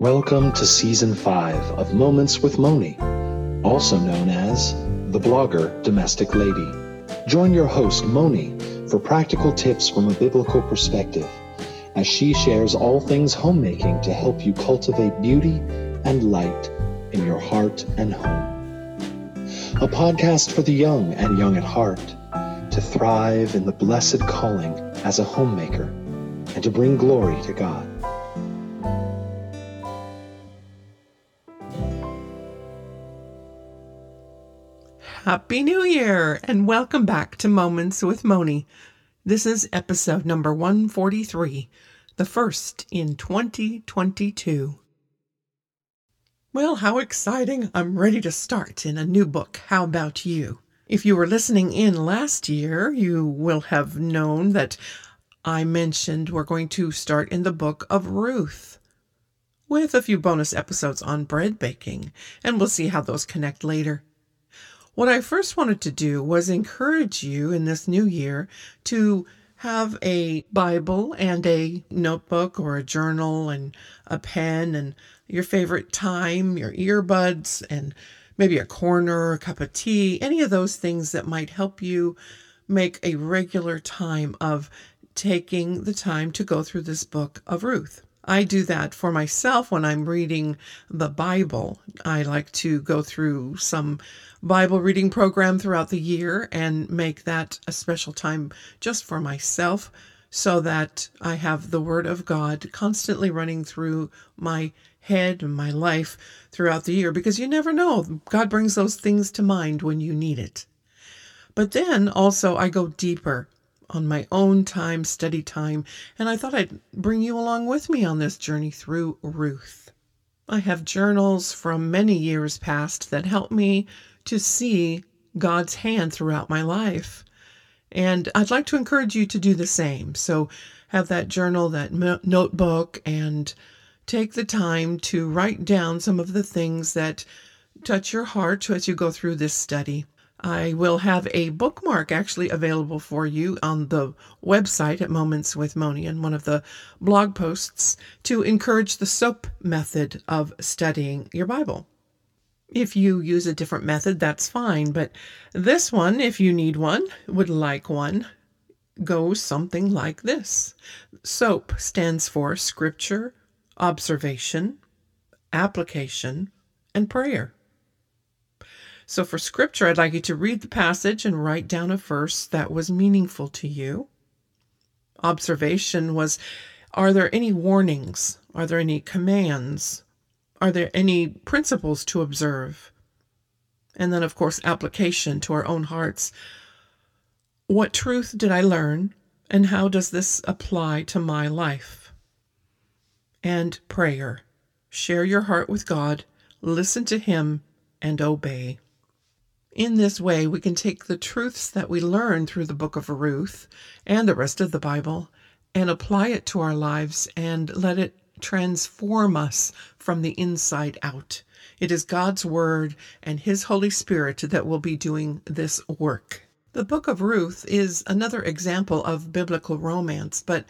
Welcome to Season 5 of Moments with Moni, also known as the blogger Domestic Lady. Join your host, Moni, for practical tips from a biblical perspective as she shares all things homemaking to help you cultivate beauty and light in your heart and home. A podcast for the young and young at heart to thrive in the blessed calling as a homemaker and to bring glory to God. Happy New Year and welcome back to Moments with Moni. This is episode number 143, the first in 2022. Well, how exciting! I'm ready to start in a new book. How about you? If you were listening in last year, you will have known that I mentioned we're going to start in the book of Ruth with a few bonus episodes on bread baking, and we'll see how those connect later. What I first wanted to do was encourage you in this new year to have a Bible and a notebook or a journal and a pen and your favorite time, your earbuds, and maybe a corner, a cup of tea, any of those things that might help you make a regular time of taking the time to go through this book of Ruth. I do that for myself when I'm reading the Bible. I like to go through some Bible reading program throughout the year and make that a special time just for myself so that I have the Word of God constantly running through my head and my life throughout the year because you never know. God brings those things to mind when you need it. But then also, I go deeper on my own time, study time, and I thought I'd bring you along with me on this journey through Ruth. I have journals from many years past that help me to see God's hand throughout my life. And I'd like to encourage you to do the same. So have that journal, that notebook, and take the time to write down some of the things that touch your heart as you go through this study. I will have a bookmark actually available for you on the website at Moments with Moni and one of the blog posts to encourage the SOAP method of studying your Bible. If you use a different method, that's fine, but this one, if you need one, would like one, goes something like this. SOAP stands for Scripture, Observation, Application, and Prayer. So for scripture, I'd like you to read the passage and write down a verse that was meaningful to you. Observation was Are there any warnings? Are there any commands? Are there any principles to observe? And then, of course, application to our own hearts. What truth did I learn, and how does this apply to my life? And prayer. Share your heart with God, listen to Him, and obey. In this way, we can take the truths that we learn through the book of Ruth and the rest of the Bible and apply it to our lives and let it transform us from the inside out. It is God's Word and His Holy Spirit that will be doing this work. The book of Ruth is another example of biblical romance, but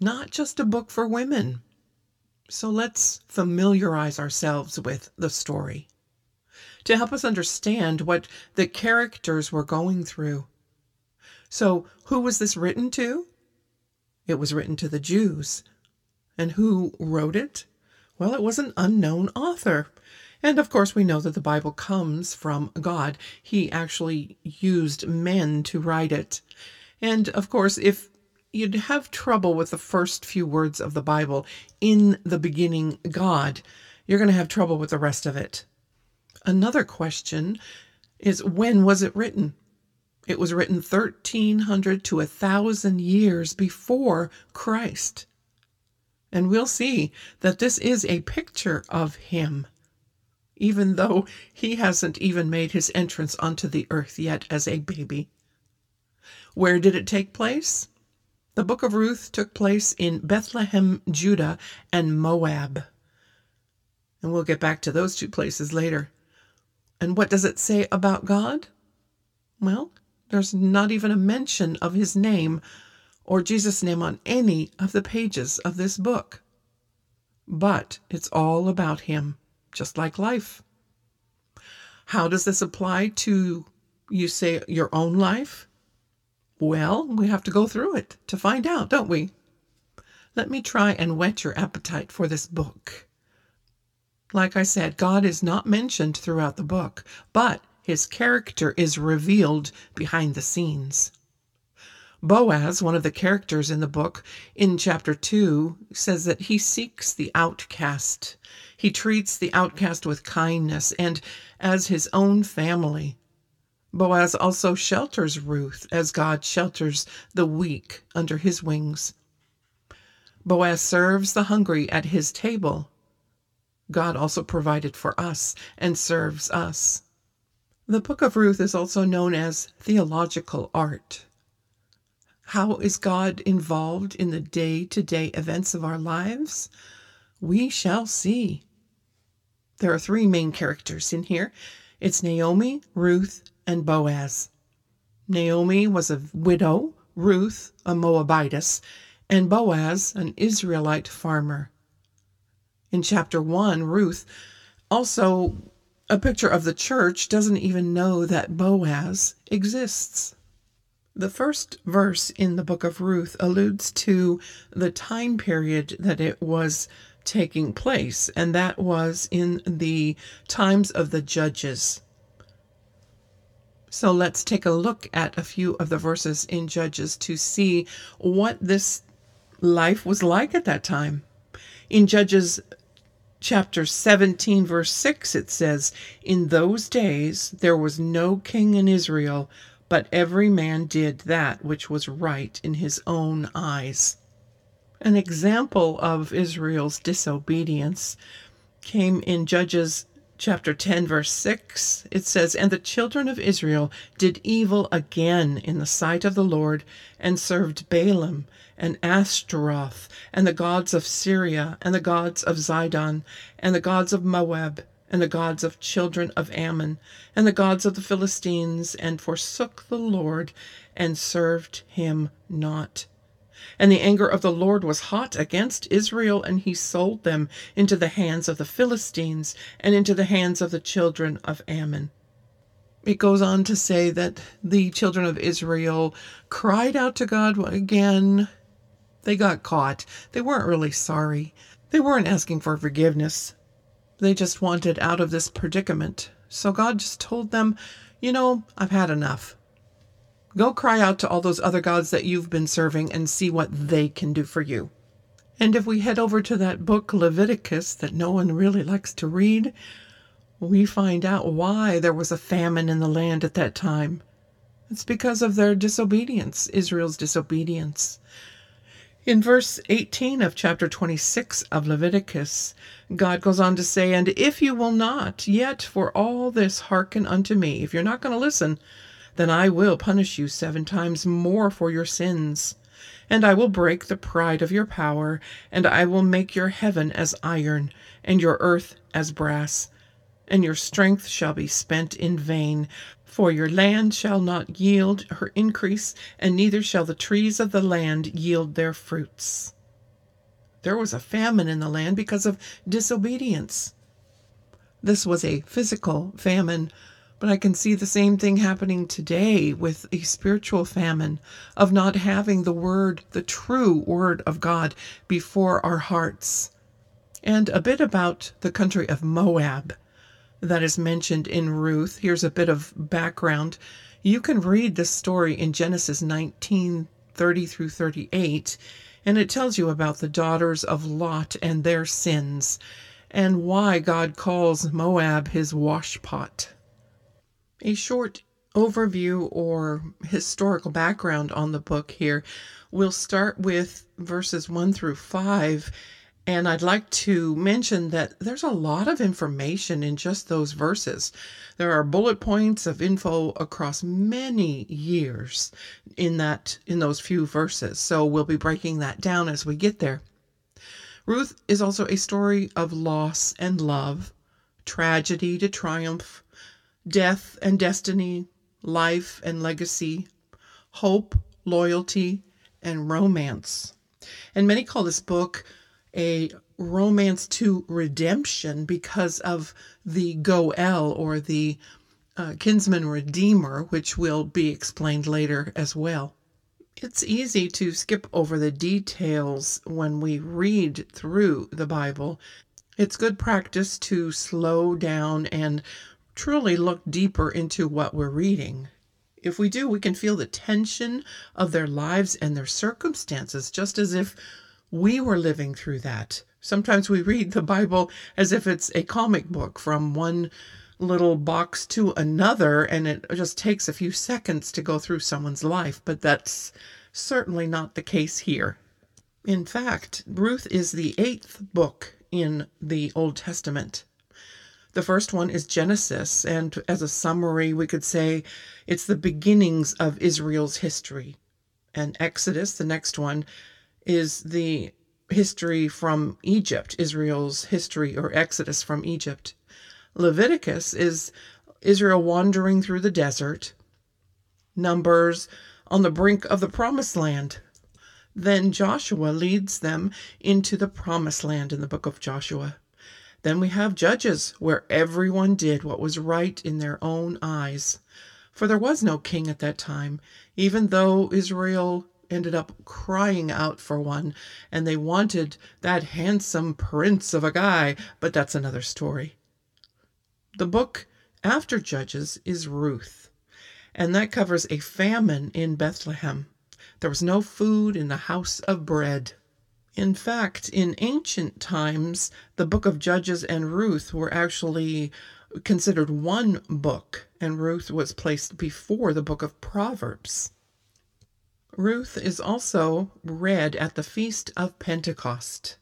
not just a book for women. So let's familiarize ourselves with the story to help us understand what the characters were going through. So, who was this written to? It was written to the Jews. And who wrote it? Well, it was an unknown author. And of course, we know that the Bible comes from God. He actually used men to write it. And of course, if you'd have trouble with the first few words of the Bible, in the beginning, God, you're going to have trouble with the rest of it. Another question is when was it written? It was written 1300 to 1000 years before Christ. And we'll see that this is a picture of him, even though he hasn't even made his entrance onto the earth yet as a baby. Where did it take place? The book of Ruth took place in Bethlehem, Judah, and Moab. And we'll get back to those two places later. And what does it say about God? Well, there's not even a mention of his name or Jesus' name on any of the pages of this book. but it's all about Him, just like life. How does this apply to, you say, your own life? Well, we have to go through it to find out, don't we? Let me try and whet your appetite for this book. Like I said, God is not mentioned throughout the book, but his character is revealed behind the scenes. Boaz, one of the characters in the book, in chapter 2, says that he seeks the outcast. He treats the outcast with kindness and as his own family. Boaz also shelters Ruth as God shelters the weak under his wings. Boaz serves the hungry at his table God also provided for us and serves us. The book of Ruth is also known as theological art. How is God involved in the day to day events of our lives? We shall see. There are three main characters in here it's Naomi, Ruth, and Boaz. Naomi was a widow, Ruth, a Moabitess, and Boaz, an Israelite farmer in chapter 1, Ruth, also a picture of the church, doesn't even know that Boaz exists. The first verse in the book of Ruth alludes to the time period that it was taking place, and that was in the times of the judges. So let's take a look at a few of the verses in Judges to see what this life was like at that time. In Judges chapter 17, verse 6, it says, In those days there was no king in Israel, but every man did that which was right in his own eyes. An example of Israel's disobedience came in Judges chapter 10, verse 6. It says, And the children of Israel did evil again in the sight of the Lord, and served Baalim and Ashtaroth, and the gods of Syria, and the gods of Zidon, and the gods of Moab, and the gods of children of Ammon, and the gods of the Philistines, and forsook the Lord, and served him not. And the anger of the Lord was hot against Israel, and he sold them into the hands of the Philistines, and into the hands of the children of Ammon. It goes on to say that the children of Israel cried out to God again they got caught. They weren't really sorry. They weren't asking for forgiveness. They just wanted out of this predicament. So God just told them, You know, I've had enough. Go cry out to all those other gods that you've been serving and see what they can do for you. And if we head over to that book, Leviticus, that no one really likes to read, we find out why there was a famine in the land at that time. It's because of their disobedience, Israel's disobedience. In verse 18 of chapter 26 of Leviticus, God goes on to say, And if you will not yet for all this hearken unto me, if you're not going to listen, then I will punish you seven times more for your sins. And I will break the pride of your power, and I will make your heaven as iron, and your earth as brass, and your strength shall be spent in vain. For your land shall not yield her increase, and neither shall the trees of the land yield their fruits. There was a famine in the land because of disobedience. This was a physical famine, but I can see the same thing happening today with a spiritual famine of not having the word, the true word of God, before our hearts. And a bit about the country of Moab that is mentioned in Ruth. Here's a bit of background. You can read this story in Genesis 19 30 through 38, and it tells you about the daughters of Lot and their sins and why God calls Moab his washpot. A short overview or historical background on the book here. We'll start with verses 1 through 5 and I'd like to mention that there's a lot of information in just those verses. There are bullet points of info across many years in that in those few verses. So we'll be breaking that down as we get there. Ruth is also a story of loss and love, tragedy to triumph, death and destiny, life and legacy, hope, loyalty, and romance. And many call this book a romance to redemption because of the Goel or the uh, kinsman redeemer, which will be explained later as well. It's easy to skip over the details when we read through the Bible. It's good practice to slow down and truly look deeper into what we're reading. If we do, we can feel the tension of their lives and their circumstances, just as if we were living through that. Sometimes we read the Bible as if it's a comic book from one little box to another, and it just takes a few seconds to go through someone's life, but that's certainly not the case here. In fact, Ruth is the eighth book in the Old Testament. The first one is Genesis, and as a summary, we could say it's the beginnings of Israel's history. And Exodus, the next one, is the history from Egypt, Israel's history or Exodus from Egypt. Leviticus is Israel wandering through the desert. Numbers on the brink of the promised land. Then Joshua leads them into the promised land in the book of Joshua. Then we have Judges, where everyone did what was right in their own eyes. For there was no king at that time, even though Israel ended up crying out for one, and they wanted that handsome prince of a guy, but that's another story. The book after Judges is Ruth, and that covers a famine in Bethlehem. There was no food in the house of bread. In fact, in ancient times, the book of Judges and Ruth were actually considered one book, and Ruth was placed before the book of Proverbs. Ruth is also read at the Feast of Pentecost,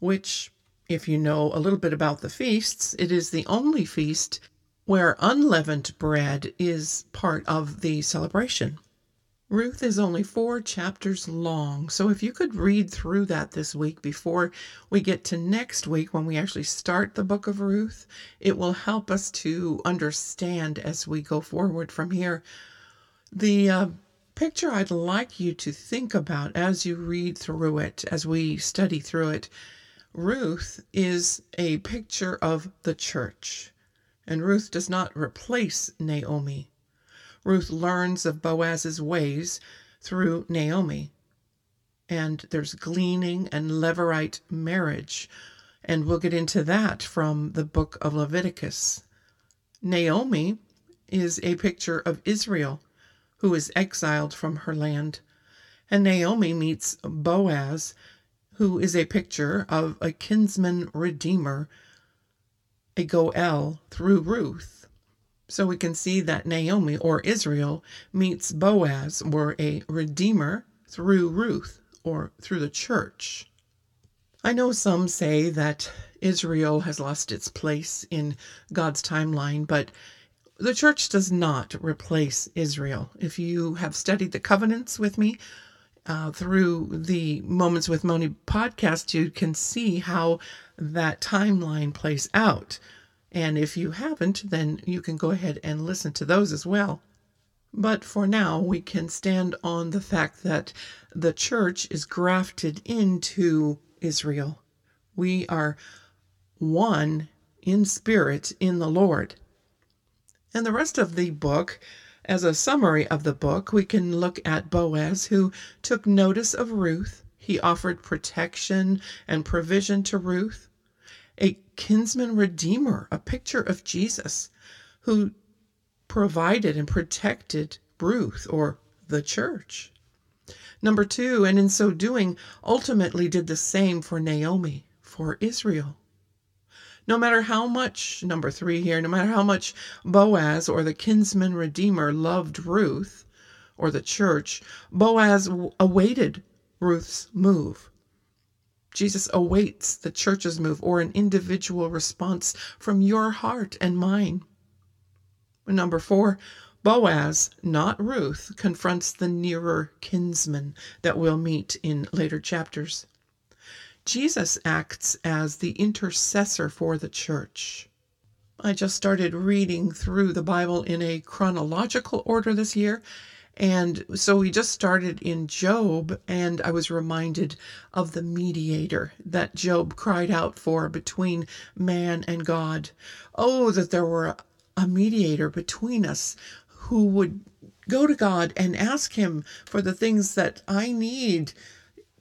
which if you know a little bit about the feasts, it is the only feast where unleavened bread is part of the celebration. Ruth is only four chapters long, so if you could read through that this week before we get to next week when we actually start the book of Ruth, it will help us to understand as we go forward from here. The uh, picture I'd like you to think about as you read through it, as we study through it, Ruth is a picture of the church, and Ruth does not replace Naomi. Ruth learns of Boaz's ways through Naomi. And there's gleaning and levirate marriage, and we'll get into that from the book of Leviticus. Naomi is a picture of Israel, who is exiled from her land. And Naomi meets Boaz, who is a picture of a kinsman redeemer, a Goel through Ruth. So we can see that Naomi or Israel meets Boaz or a redeemer through Ruth or through the church. I know some say that Israel has lost its place in God's timeline, but the church does not replace Israel. If you have studied the covenants with me, uh, through the Moments with Moni podcast, you can see how that timeline plays out. And if you haven't, then you can go ahead and listen to those as well. But for now, we can stand on the fact that the church is grafted into Israel. We are one in spirit in the Lord. And the rest of the book as a summary of the book, we can look at Boaz, who took notice of Ruth. He offered protection and provision to Ruth. A kinsman redeemer, a picture of Jesus, who provided and protected Ruth or the church. Number two, and in so doing, ultimately did the same for Naomi, for Israel. No matter how much, number three here, no matter how much Boaz or the kinsman redeemer loved Ruth or the church, Boaz awaited Ruth's move. Jesus awaits the church's move or an individual response from your heart and mine. Number four, Boaz, not Ruth, confronts the nearer kinsman that we'll meet in later chapters. Jesus acts as the intercessor for the church. I just started reading through the Bible in a chronological order this year, And so we just started in Job, and I was reminded of the mediator that Job cried out for between man and God. Oh, that there were a mediator between us who would go to God and ask Him for the things that I need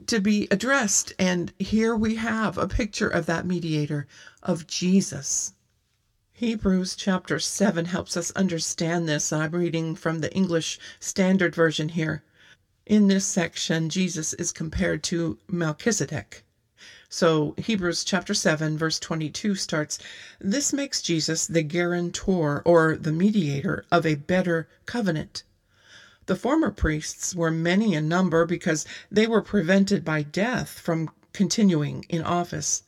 to be addressed. And here we have a picture of that mediator, of Jesus. Hebrews chapter 7 helps us understand this. I'm reading from the English Standard Version here. In this section, Jesus is compared to Melchizedek. So Hebrews chapter 7 verse 22 starts, this makes Jesus the guarantor or the mediator of a better covenant. The former priests were many in number because they were prevented by death from continuing in office.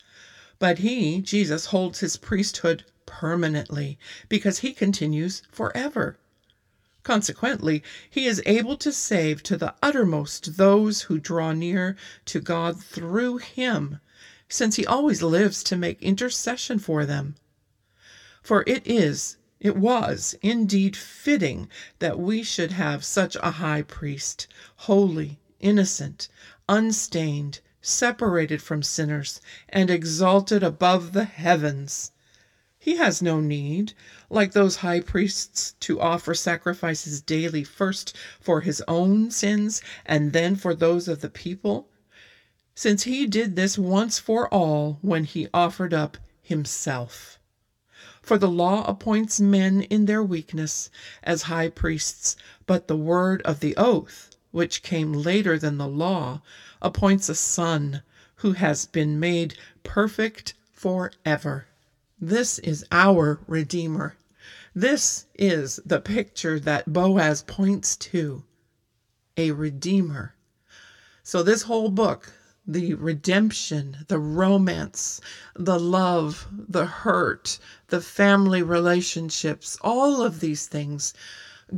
But he, Jesus, holds his priesthood permanently because he continues forever. Consequently, he is able to save to the uttermost those who draw near to God through him, since he always lives to make intercession for them. For it is, it was indeed fitting that we should have such a high priest, holy, innocent, unstained, separated from sinners, and exalted above the heavens he has no need, like those high priests, to offer sacrifices daily, first for his own sins and then for those of the people, since he did this once for all when he offered up himself. For the law appoints men in their weakness as high priests, but the word of the oath, which came later than the law, appoints a son who has been made perfect forever. This is our Redeemer. This is the picture that Boaz points to a Redeemer. So, this whole book, the redemption, the romance, the love, the hurt, the family relationships, all of these things,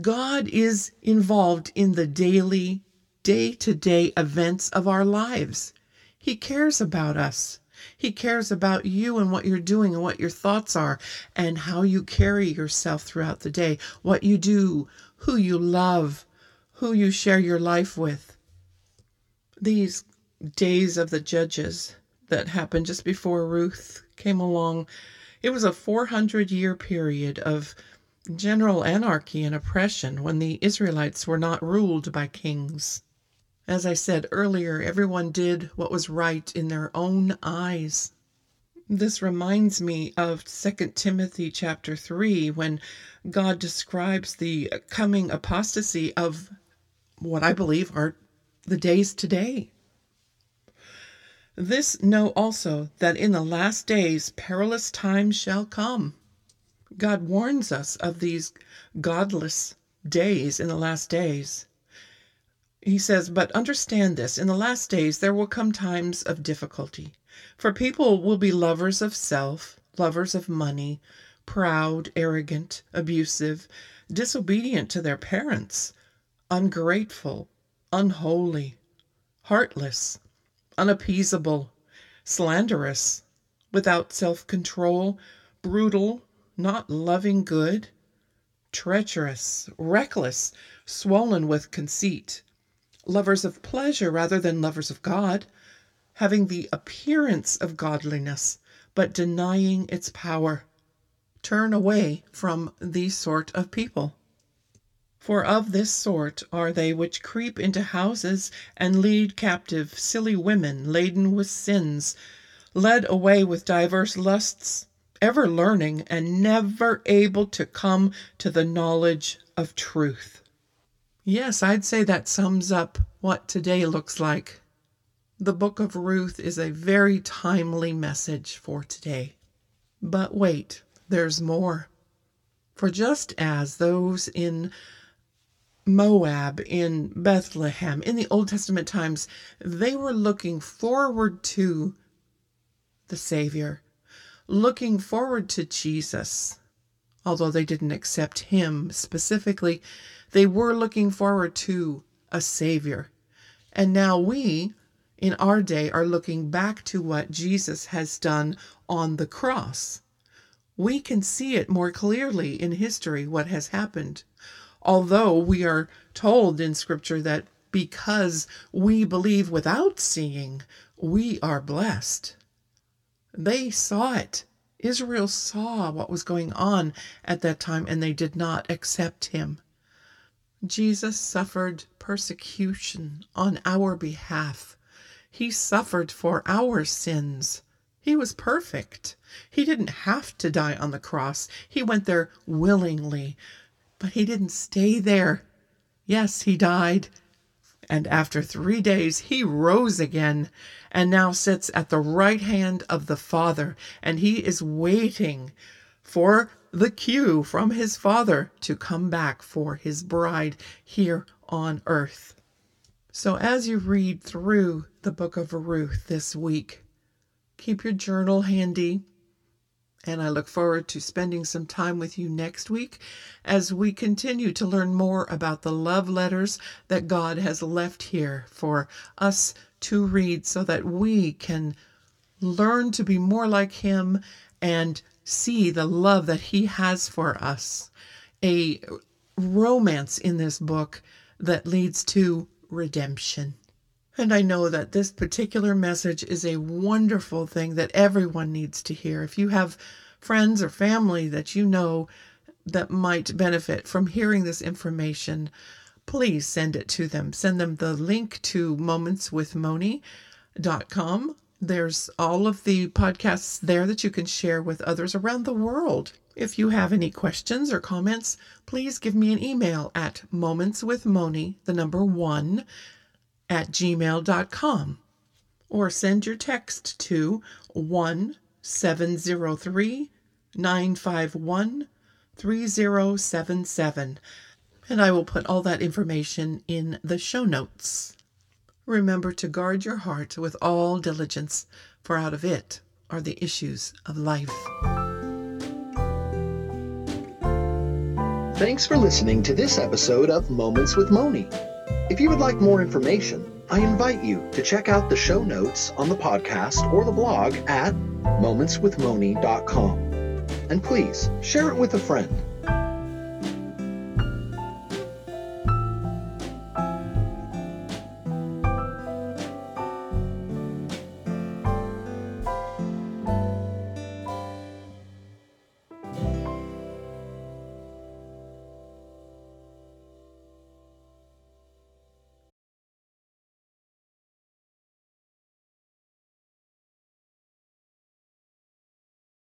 God is involved in the daily, day to day events of our lives. He cares about us. He cares about you and what you're doing and what your thoughts are and how you carry yourself throughout the day, what you do, who you love, who you share your life with. These days of the judges that happened just before Ruth came along, it was a 400 year period of general anarchy and oppression when the Israelites were not ruled by kings. As I said earlier, everyone did what was right in their own eyes. This reminds me of 2 Timothy chapter 3 when God describes the coming apostasy of what I believe are the days today. This know also that in the last days perilous times shall come. God warns us of these godless days in the last days he says, But understand this in the last days there will come times of difficulty. For people will be lovers of self, lovers of money, proud, arrogant, abusive, disobedient to their parents, ungrateful, unholy, heartless, unappeasable, slanderous, without self control, brutal, not loving good, treacherous, reckless, swollen with conceit lovers of pleasure rather than lovers of God, having the appearance of godliness, but denying its power. Turn away from these sort of people. For of this sort are they which creep into houses and lead captive silly women laden with sins, led away with diverse lusts, ever learning and never able to come to the knowledge of truth. Yes, I'd say that sums up what today looks like. The book of Ruth is a very timely message for today. But wait, there's more. For just as those in Moab, in Bethlehem, in the Old Testament times, they were looking forward to the Savior, looking forward to Jesus, although they didn't accept him specifically they were looking forward to a Savior. And now we, in our day, are looking back to what Jesus has done on the cross. We can see it more clearly in history what has happened. Although we are told in Scripture that because we believe without seeing, we are blessed. They saw it. Israel saw what was going on at that time and they did not accept him. Jesus suffered persecution on our behalf. He suffered for our sins. He was perfect. He didn't have to die on the cross. He went there willingly, but he didn't stay there. Yes, he died. And after three days, he rose again and now sits at the right hand of the Father. And he is waiting for the cue from his Father to come back for his bride here on earth. So, as you read through the book of Ruth this week, keep your journal handy. And I look forward to spending some time with you next week as we continue to learn more about the love letters that God has left here for us to read so that we can learn to be more like Him and see the love that He has for us. A romance in this book that leads to redemption. And I know that this particular message is a wonderful thing that everyone needs to hear. If you have friends or family that you know that might benefit from hearing this information, please send it to them. Send them the link to momentswithmoni.com there's all of the podcasts there that you can share with others around the world. If you have any questions or comments, please give me an email at momentswithmoni, the number one, at gmail.com or send your text to 1 703 951 3077 and I will put all that information in the show notes. Remember to guard your heart with all diligence, for out of it are the issues of life. Thanks for listening to this episode of Moments with Moni. If you would like more information, I invite you to check out the show notes on the podcast or the blog at momentswithmoni.com. And please share it with a friend.